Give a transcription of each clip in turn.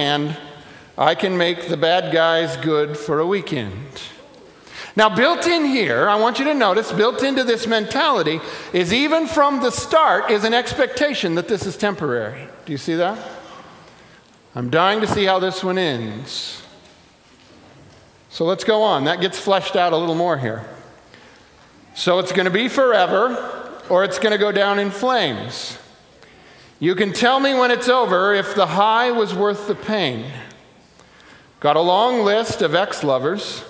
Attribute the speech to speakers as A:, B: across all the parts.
A: and I can make the bad guys good for a weekend. Now, built in here, I want you to notice, built into this mentality is even from the start is an expectation that this is temporary. Do you see that? I'm dying to see how this one ends. So let's go on. That gets fleshed out a little more here. So it's going to be forever, or it's going to go down in flames. You can tell me when it's over if the high was worth the pain. Got a long list of ex lovers.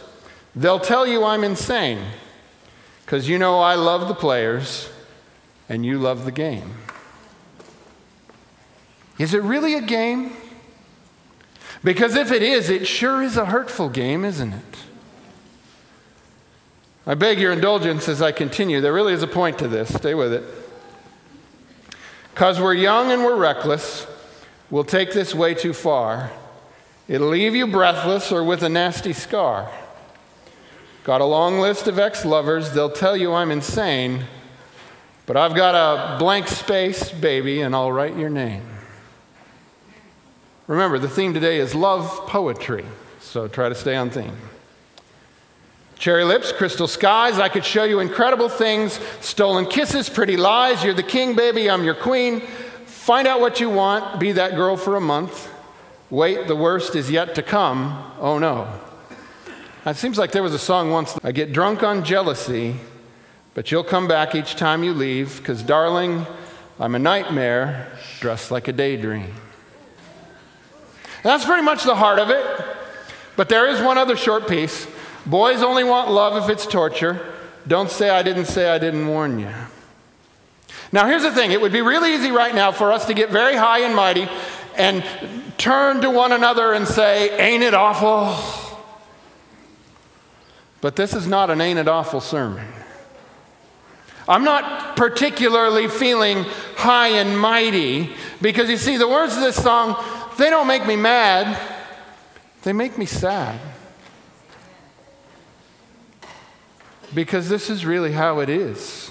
A: They'll tell you I'm insane because you know I love the players and you love the game. Is it really a game? Because if it is, it sure is a hurtful game, isn't it? I beg your indulgence as I continue. There really is a point to this. Stay with it. Because we're young and we're reckless, we'll take this way too far. It'll leave you breathless or with a nasty scar. Got a long list of ex lovers. They'll tell you I'm insane, but I've got a blank space, baby, and I'll write your name. Remember, the theme today is love poetry, so try to stay on theme. Cherry lips, crystal skies, I could show you incredible things. Stolen kisses, pretty lies. You're the king, baby, I'm your queen. Find out what you want, be that girl for a month. Wait, the worst is yet to come. Oh no. It seems like there was a song once I get drunk on jealousy, but you'll come back each time you leave, because, darling, I'm a nightmare dressed like a daydream. That's pretty much the heart of it. But there is one other short piece. Boys only want love if it's torture. Don't say I didn't say I didn't warn you. Now, here's the thing it would be really easy right now for us to get very high and mighty and turn to one another and say, Ain't it awful? But this is not an ain't it awful sermon. I'm not particularly feeling high and mighty because you see, the words of this song, they don't make me mad, they make me sad. Because this is really how it is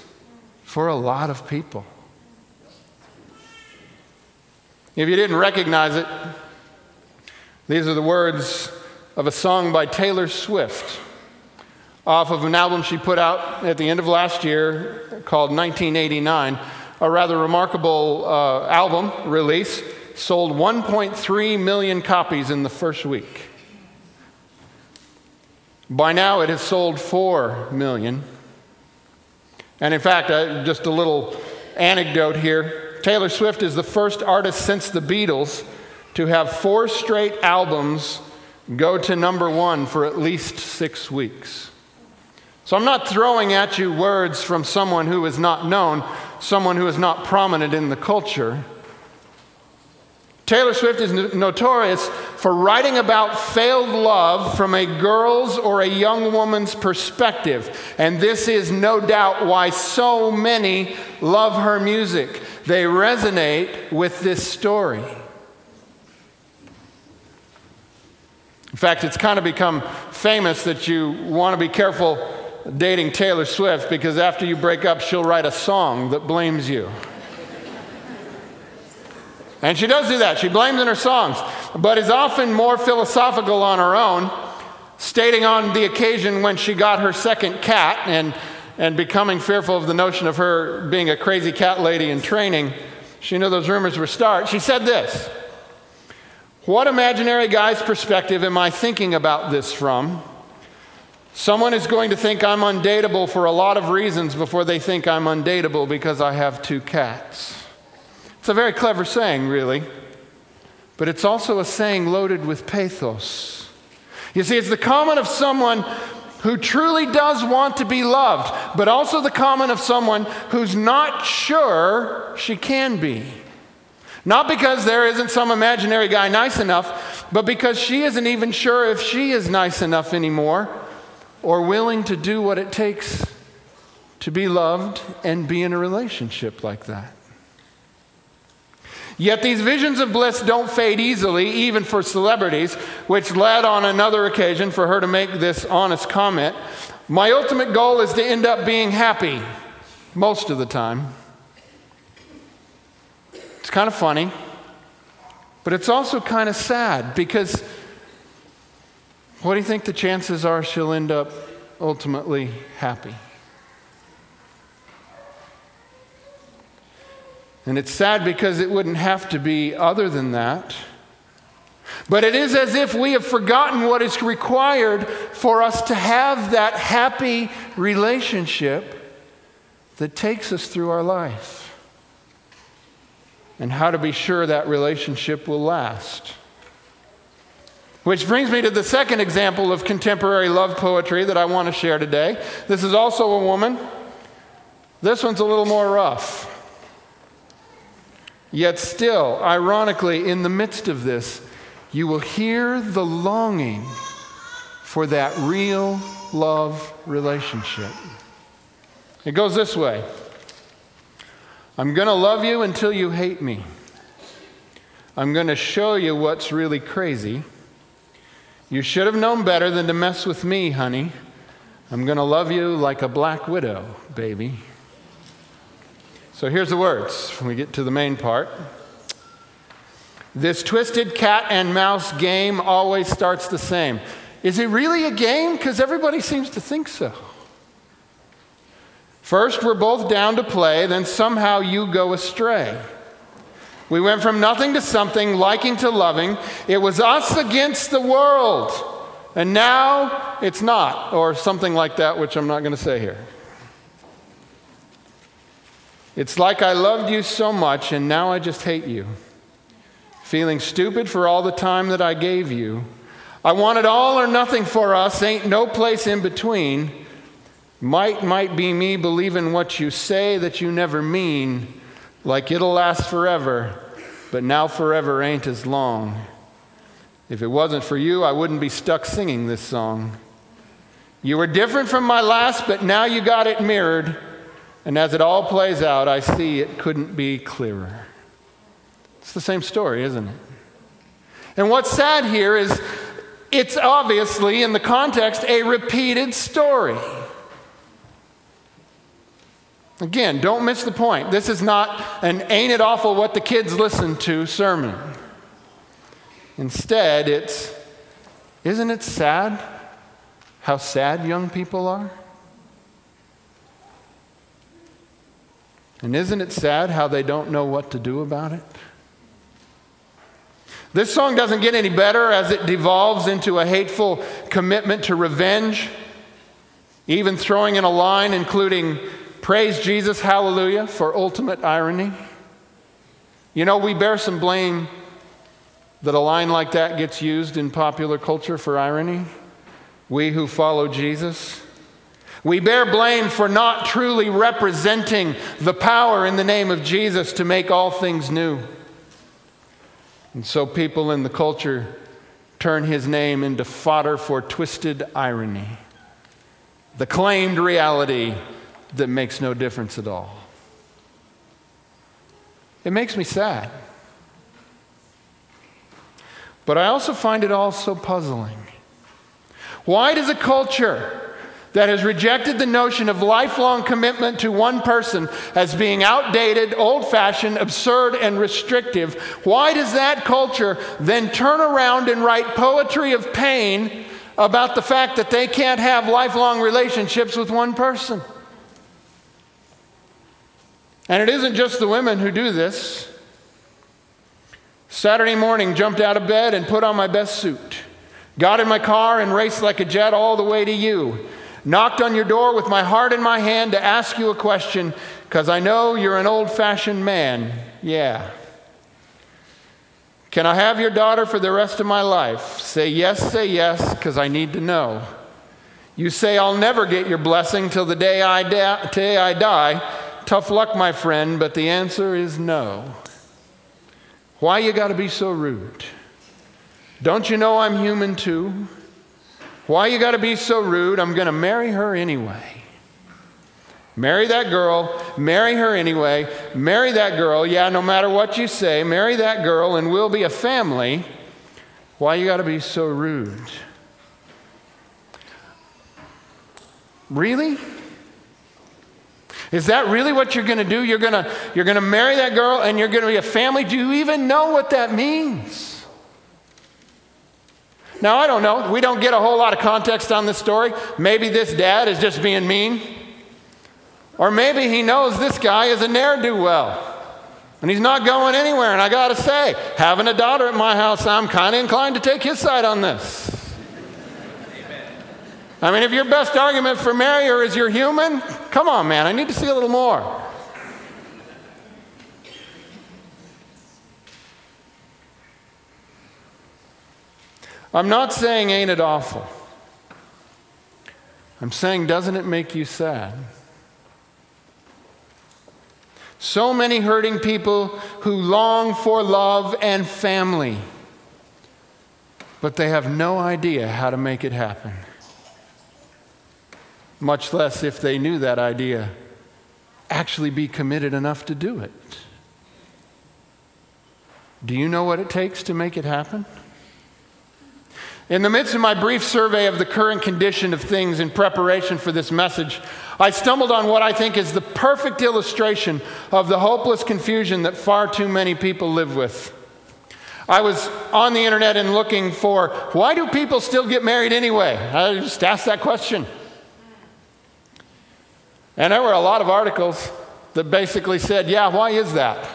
A: for a lot of people. If you didn't recognize it, these are the words of a song by Taylor Swift off of an album she put out at the end of last year called 1989. A rather remarkable uh, album release. Sold 1.3 million copies in the first week. By now, it has sold 4 million. And in fact, uh, just a little anecdote here Taylor Swift is the first artist since the Beatles to have four straight albums go to number one for at least six weeks. So I'm not throwing at you words from someone who is not known, someone who is not prominent in the culture. Taylor Swift is notorious for writing about failed love from a girl's or a young woman's perspective. And this is no doubt why so many love her music. They resonate with this story. In fact, it's kind of become famous that you want to be careful dating Taylor Swift because after you break up, she'll write a song that blames you. And she does do that. She blames in her songs, but is often more philosophical on her own, stating on the occasion when she got her second cat and, and becoming fearful of the notion of her being a crazy cat lady in training. She knew those rumors were start. She said this What imaginary guy's perspective am I thinking about this from? Someone is going to think I'm undateable for a lot of reasons before they think I'm undateable because I have two cats. It's a very clever saying, really, but it's also a saying loaded with pathos. You see, it's the comment of someone who truly does want to be loved, but also the comment of someone who's not sure she can be. Not because there isn't some imaginary guy nice enough, but because she isn't even sure if she is nice enough anymore or willing to do what it takes to be loved and be in a relationship like that. Yet these visions of bliss don't fade easily, even for celebrities, which led on another occasion for her to make this honest comment. My ultimate goal is to end up being happy most of the time. It's kind of funny. But it's also kind of sad because what do you think the chances are she'll end up ultimately happy? And it's sad because it wouldn't have to be other than that. But it is as if we have forgotten what is required for us to have that happy relationship that takes us through our life. And how to be sure that relationship will last. Which brings me to the second example of contemporary love poetry that I want to share today. This is also a woman. This one's a little more rough. Yet, still, ironically, in the midst of this, you will hear the longing for that real love relationship. It goes this way I'm going to love you until you hate me. I'm going to show you what's really crazy. You should have known better than to mess with me, honey. I'm going to love you like a black widow, baby. So here's the words when we get to the main part. This twisted cat and mouse game always starts the same. Is it really a game? Because everybody seems to think so. First, we're both down to play, then somehow you go astray. We went from nothing to something, liking to loving. It was us against the world. And now it's not, or something like that, which I'm not going to say here. It's like I loved you so much and now I just hate you. Feeling stupid for all the time that I gave you. I wanted all or nothing for us, ain't no place in between. Might might be me believing what you say that you never mean, like it'll last forever, but now forever ain't as long. If it wasn't for you, I wouldn't be stuck singing this song. You were different from my last, but now you got it mirrored. And as it all plays out, I see it couldn't be clearer. It's the same story, isn't it? And what's sad here is it's obviously, in the context, a repeated story. Again, don't miss the point. This is not an ain't it awful what the kids listen to sermon. Instead, it's isn't it sad how sad young people are? And isn't it sad how they don't know what to do about it? This song doesn't get any better as it devolves into a hateful commitment to revenge, even throwing in a line including, Praise Jesus, hallelujah, for ultimate irony. You know, we bear some blame that a line like that gets used in popular culture for irony. We who follow Jesus. We bear blame for not truly representing the power in the name of Jesus to make all things new. And so people in the culture turn his name into fodder for twisted irony, the claimed reality that makes no difference at all. It makes me sad. But I also find it all so puzzling. Why does a culture that has rejected the notion of lifelong commitment to one person as being outdated, old fashioned, absurd, and restrictive, why does that culture then turn around and write poetry of pain about the fact that they can't have lifelong relationships with one person? And it isn't just the women who do this. Saturday morning, jumped out of bed and put on my best suit. Got in my car and raced like a jet all the way to you knocked on your door with my heart in my hand to ask you a question because I know you're an old fashioned man. Yeah. Can I have your daughter for the rest of my life? Say yes, say yes, because I need to know. You say, I'll never get your blessing till the day I, da- day I die. Tough luck, my friend, but the answer is no. Why you got to be so rude? Don't you know I'm human too? Why you got to be so rude? I'm going to marry her anyway. Marry that girl, marry her anyway, marry that girl. Yeah, no matter what you say, marry that girl and we'll be a family. Why you got to be so rude? Really? Is that really what you're going to do? You're going to you're going to marry that girl and you're going to be a family? Do you even know what that means? Now, I don't know. We don't get a whole lot of context on this story. Maybe this dad is just being mean. Or maybe he knows this guy is a ne'er do well. And he's not going anywhere. And I got to say, having a daughter at my house, I'm kind of inclined to take his side on this. I mean, if your best argument for marry her is you're human, come on, man, I need to see a little more. I'm not saying, ain't it awful? I'm saying, doesn't it make you sad? So many hurting people who long for love and family, but they have no idea how to make it happen much less if they knew that idea, actually be committed enough to do it. Do you know what it takes to make it happen? In the midst of my brief survey of the current condition of things in preparation for this message, I stumbled on what I think is the perfect illustration of the hopeless confusion that far too many people live with. I was on the internet and looking for why do people still get married anyway? I just asked that question. And there were a lot of articles that basically said, yeah, why is that?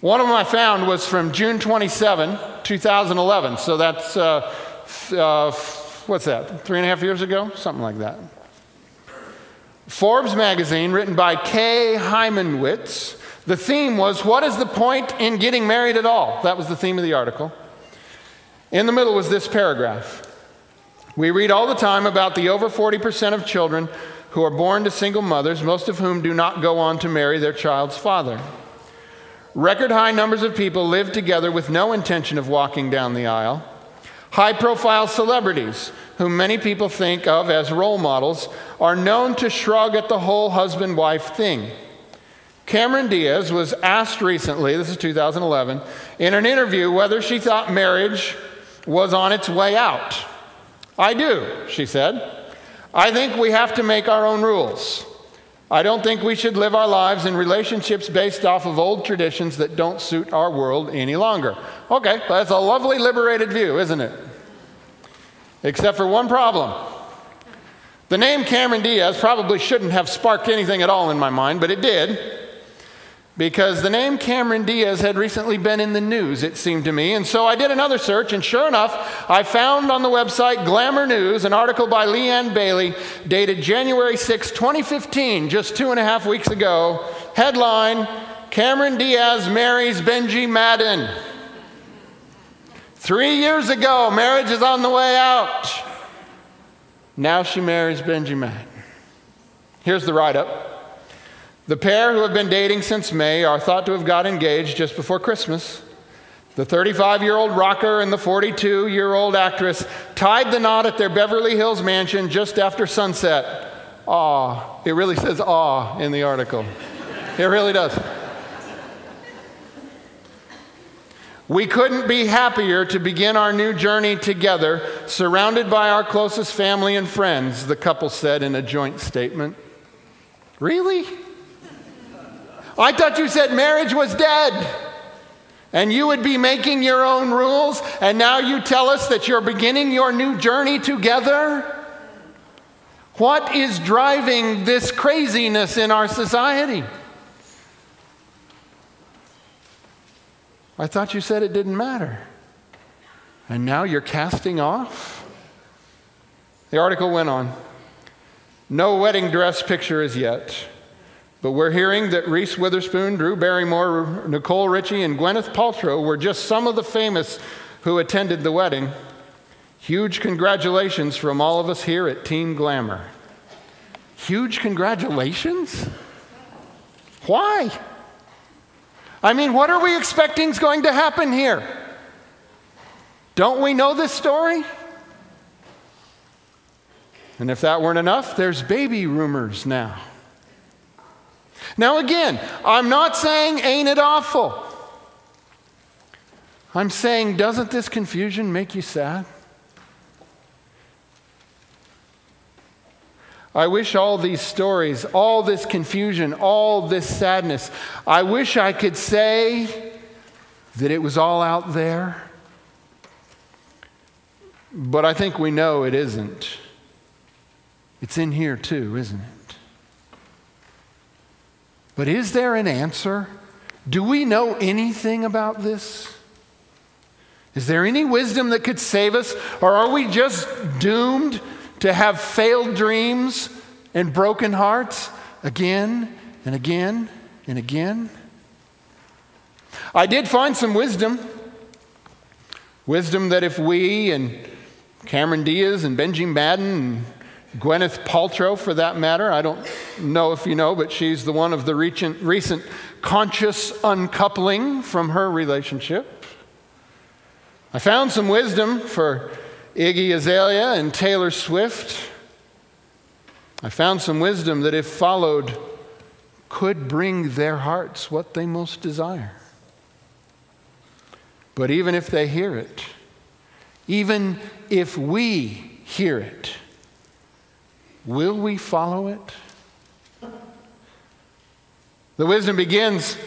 A: One of them I found was from June 27, 2011. So that's, uh, uh, what's that, three and a half years ago? Something like that. Forbes magazine, written by Kay Hymanowitz. The theme was, What is the point in getting married at all? That was the theme of the article. In the middle was this paragraph we read all the time about the over 40% of children who are born to single mothers, most of whom do not go on to marry their child's father. Record high numbers of people live together with no intention of walking down the aisle. High profile celebrities, whom many people think of as role models, are known to shrug at the whole husband wife thing. Cameron Diaz was asked recently, this is 2011, in an interview whether she thought marriage was on its way out. I do, she said. I think we have to make our own rules. I don't think we should live our lives in relationships based off of old traditions that don't suit our world any longer. Okay, that's a lovely liberated view, isn't it? Except for one problem. The name Cameron Diaz probably shouldn't have sparked anything at all in my mind, but it did because the name Cameron Diaz had recently been in the news, it seemed to me. And so I did another search, and sure enough, I found on the website Glamour News an article by Leanne Bailey dated January 6, 2015, just two and a half weeks ago. Headline Cameron Diaz marries Benji Madden. Three years ago, marriage is on the way out. Now she marries Benji Madden. Here's the write up. The pair, who have been dating since May, are thought to have got engaged just before Christmas. The 35 year old rocker and the 42 year old actress tied the knot at their Beverly Hills mansion just after sunset. Aw. It really says aw in the article. It really does. We couldn't be happier to begin our new journey together, surrounded by our closest family and friends, the couple said in a joint statement. Really? I thought you said marriage was dead. And you would be making your own rules, and now you tell us that you're beginning your new journey together? What is driving this craziness in our society? I thought you said it didn't matter. And now you're casting off? The article went on. No wedding dress picture as yet. But we're hearing that Reese Witherspoon, Drew Barrymore, Nicole Richie, and Gwyneth Paltrow were just some of the famous who attended the wedding. Huge congratulations from all of us here at Team Glamour. Huge congratulations? Why? I mean, what are we expecting is going to happen here? Don't we know this story? And if that weren't enough, there's baby rumors now. Now, again, I'm not saying ain't it awful. I'm saying, doesn't this confusion make you sad? I wish all these stories, all this confusion, all this sadness, I wish I could say that it was all out there. But I think we know it isn't. It's in here too, isn't it? But is there an answer? Do we know anything about this? Is there any wisdom that could save us? Or are we just doomed to have failed dreams and broken hearts again and again and again? I did find some wisdom. Wisdom that if we and Cameron Diaz and Benji Madden and Gwyneth Paltrow, for that matter, I don't know if you know, but she's the one of the recent, recent conscious uncoupling from her relationship. I found some wisdom for Iggy Azalea and Taylor Swift. I found some wisdom that, if followed, could bring their hearts what they most desire. But even if they hear it, even if we hear it, will we follow it? The wisdom begins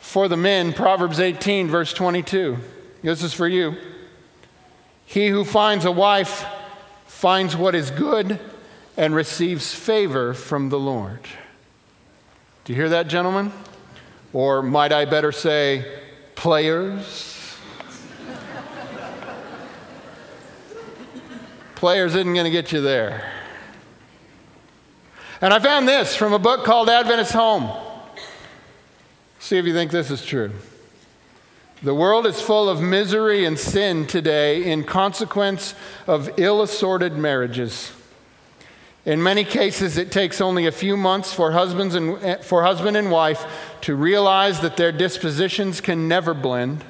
A: for the men, Proverbs 18, verse 22. This is for you. He who finds a wife finds what is good and receives favor from the Lord. Do you hear that, gentlemen? Or might I better say, players? players isn't going to get you there. And I found this from a book called Adventist Home. See if you think this is true. The world is full of misery and sin today in consequence of ill assorted marriages. In many cases, it takes only a few months for, husbands and, eh, for husband and wife to realize that their dispositions can never blend.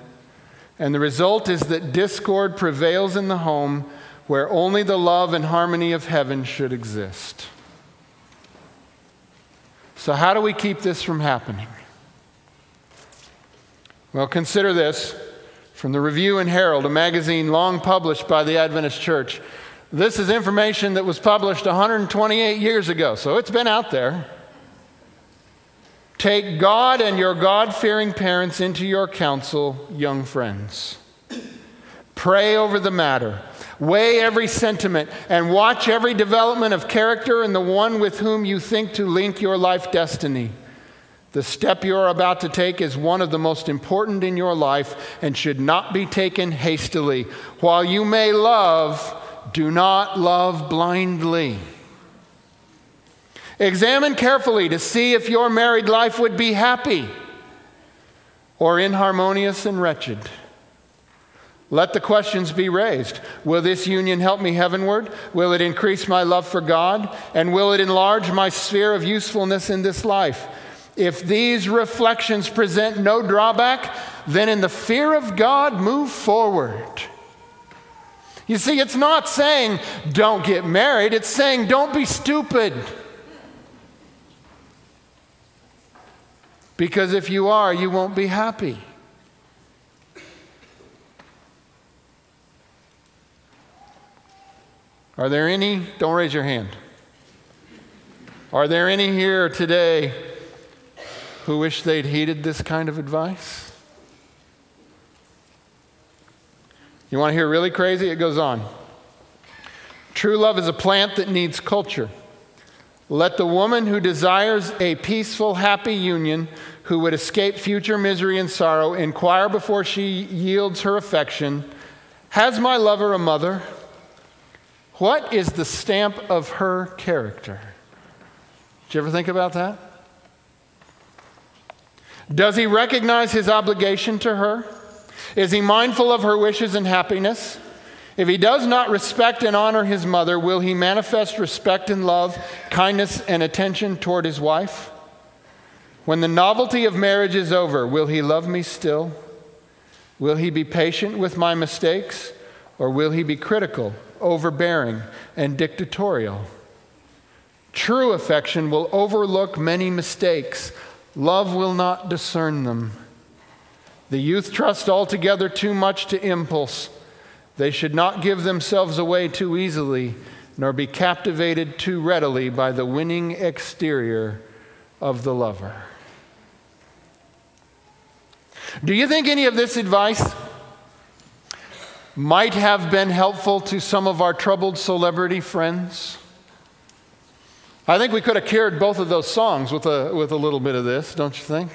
A: And the result is that discord prevails in the home where only the love and harmony of heaven should exist. So, how do we keep this from happening? Well, consider this from the Review and Herald, a magazine long published by the Adventist Church. This is information that was published 128 years ago, so it's been out there. Take God and your God fearing parents into your counsel, young friends. Pray over the matter. Weigh every sentiment and watch every development of character in the one with whom you think to link your life destiny. The step you are about to take is one of the most important in your life and should not be taken hastily. While you may love, do not love blindly. Examine carefully to see if your married life would be happy or inharmonious and wretched. Let the questions be raised. Will this union help me heavenward? Will it increase my love for God? And will it enlarge my sphere of usefulness in this life? If these reflections present no drawback, then in the fear of God, move forward. You see, it's not saying don't get married, it's saying don't be stupid. Because if you are, you won't be happy. Are there any? Don't raise your hand. Are there any here today who wish they'd heeded this kind of advice? You want to hear really crazy? It goes on. True love is a plant that needs culture. Let the woman who desires a peaceful, happy union, who would escape future misery and sorrow, inquire before she yields her affection Has my lover a mother? What is the stamp of her character? Did you ever think about that? Does he recognize his obligation to her? Is he mindful of her wishes and happiness? If he does not respect and honor his mother, will he manifest respect and love, kindness and attention toward his wife? When the novelty of marriage is over, will he love me still? Will he be patient with my mistakes? Or will he be critical, overbearing, and dictatorial? True affection will overlook many mistakes Love will not discern them. The youth trust altogether too much to impulse. They should not give themselves away too easily. nor be captivated too readily by the winning exterior of the lover. Do you think any of this advice might have been helpful to some of our troubled celebrity friends? I think we could have cured both of those songs with a, with a little bit of this, don't you think?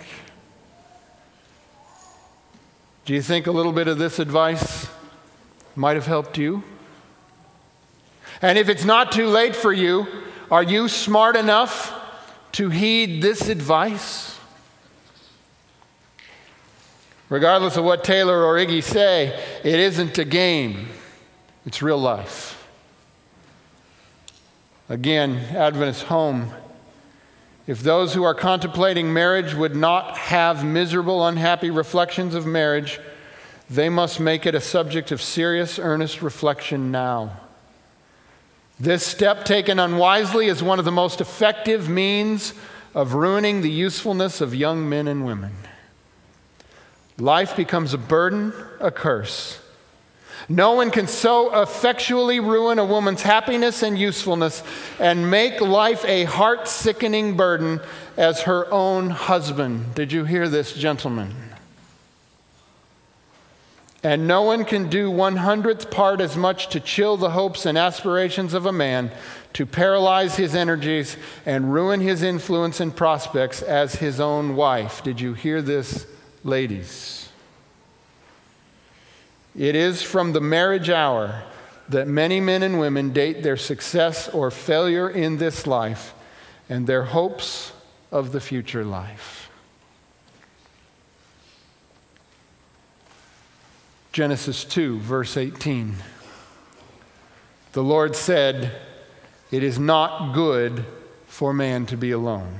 A: Do you think a little bit of this advice might have helped you? And if it's not too late for you, are you smart enough to heed this advice? Regardless of what Taylor or Iggy say, it isn't a game, it's real life. Again, Adventist home. If those who are contemplating marriage would not have miserable, unhappy reflections of marriage, they must make it a subject of serious, earnest reflection now. This step taken unwisely is one of the most effective means of ruining the usefulness of young men and women. Life becomes a burden, a curse. No one can so effectually ruin a woman's happiness and usefulness and make life a heart sickening burden as her own husband. Did you hear this, gentlemen? And no one can do one hundredth part as much to chill the hopes and aspirations of a man, to paralyze his energies, and ruin his influence and prospects as his own wife. Did you hear this, ladies? It is from the marriage hour that many men and women date their success or failure in this life and their hopes of the future life. Genesis 2, verse 18. The Lord said, It is not good for man to be alone.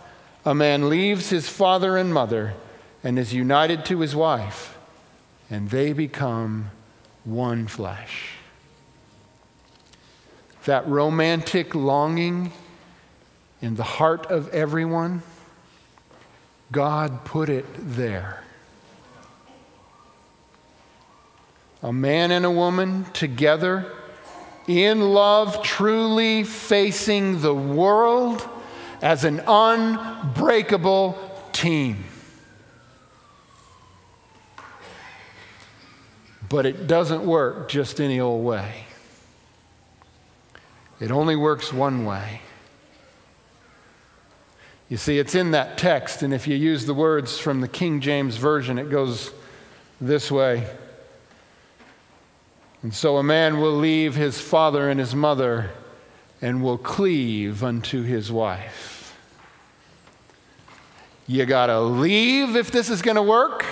A: a man leaves his father and mother and is united to his wife and they become one flesh. That romantic longing in the heart of everyone, God put it there. A man and a woman together in love, truly facing the world as an unbreakable team. But it doesn't work just any old way. It only works one way. You see, it's in that text, and if you use the words from the King James Version, it goes this way. And so a man will leave his father and his mother and will cleave unto his wife. You got to leave if this is to work.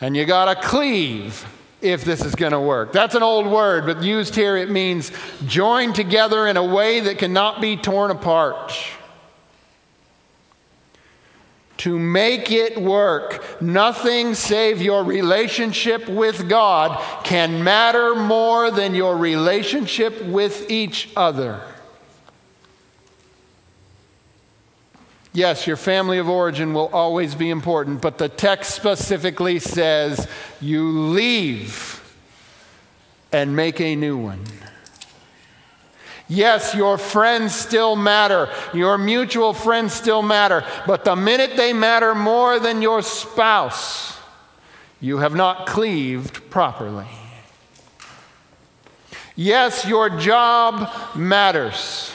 A: And you got to cleave if this is to work. That's an old word, but used here it means join together in a way that cannot be torn apart. To make it work, nothing save your relationship with God can matter more than your relationship with each other. Yes, your family of origin will always be important, but the text specifically says you leave and make a new one. Yes, your friends still matter. Your mutual friends still matter. But the minute they matter more than your spouse, you have not cleaved properly. Yes, your job matters.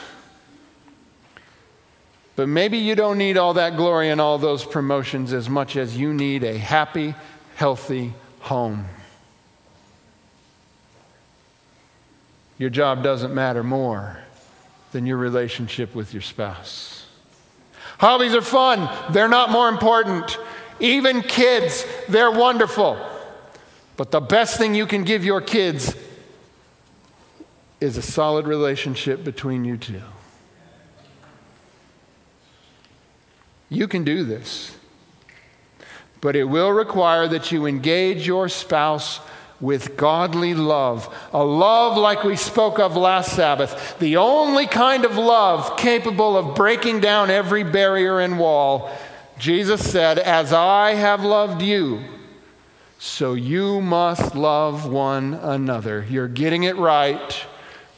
A: But maybe you don't need all that glory and all those promotions as much as you need a happy, healthy home. Your job doesn't matter more than your relationship with your spouse. Hobbies are fun, they're not more important. Even kids, they're wonderful. But the best thing you can give your kids is a solid relationship between you two. You can do this, but it will require that you engage your spouse with godly love, a love like we spoke of last Sabbath, the only kind of love capable of breaking down every barrier and wall. Jesus said, As I have loved you, so you must love one another. You're getting it right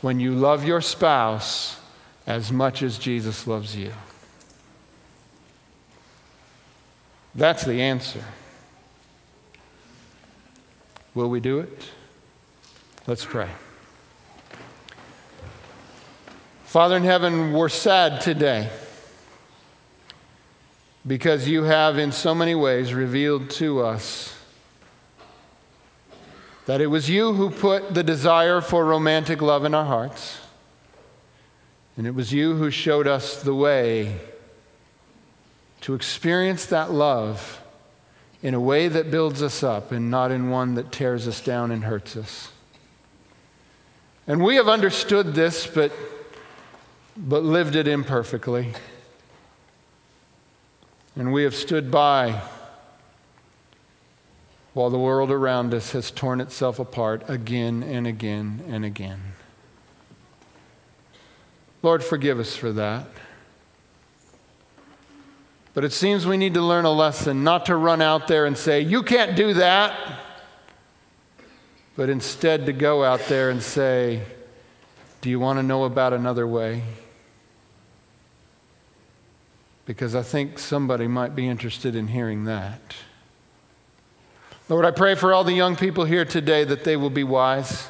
A: when you love your spouse as much as Jesus loves you. That's the answer. Will we do it? Let's pray. Father in heaven, we're sad today because you have, in so many ways, revealed to us that it was you who put the desire for romantic love in our hearts, and it was you who showed us the way to experience that love in a way that builds us up and not in one that tears us down and hurts us. And we have understood this, but, but lived it imperfectly. And we have stood by while the world around us has torn itself apart again and again and again. Lord, forgive us for that. But it seems we need to learn a lesson not to run out there and say, You can't do that. But instead to go out there and say, Do you want to know about another way? Because I think somebody might be interested in hearing that. Lord, I pray for all the young people here today that they will be wise.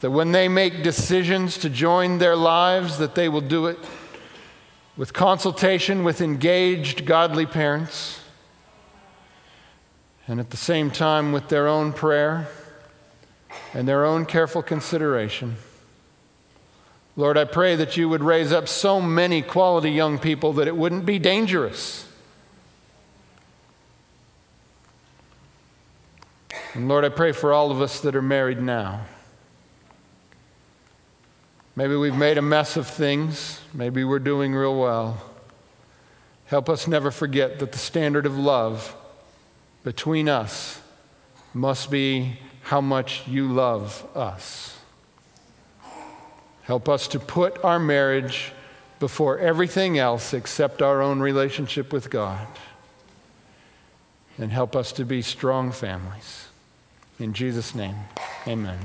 A: That when they make decisions to join their lives, that they will do it with consultation with engaged godly parents, and at the same time with their own prayer and their own careful consideration. Lord, I pray that you would raise up so many quality young people that it wouldn't be dangerous. And Lord, I pray for all of us that are married now. Maybe we've made a mess of things. Maybe we're doing real well. Help us never forget that the standard of love between us must be how much you love us. Help us to put our marriage before everything else except our own relationship with God. And help us to be strong families. In Jesus' name, amen.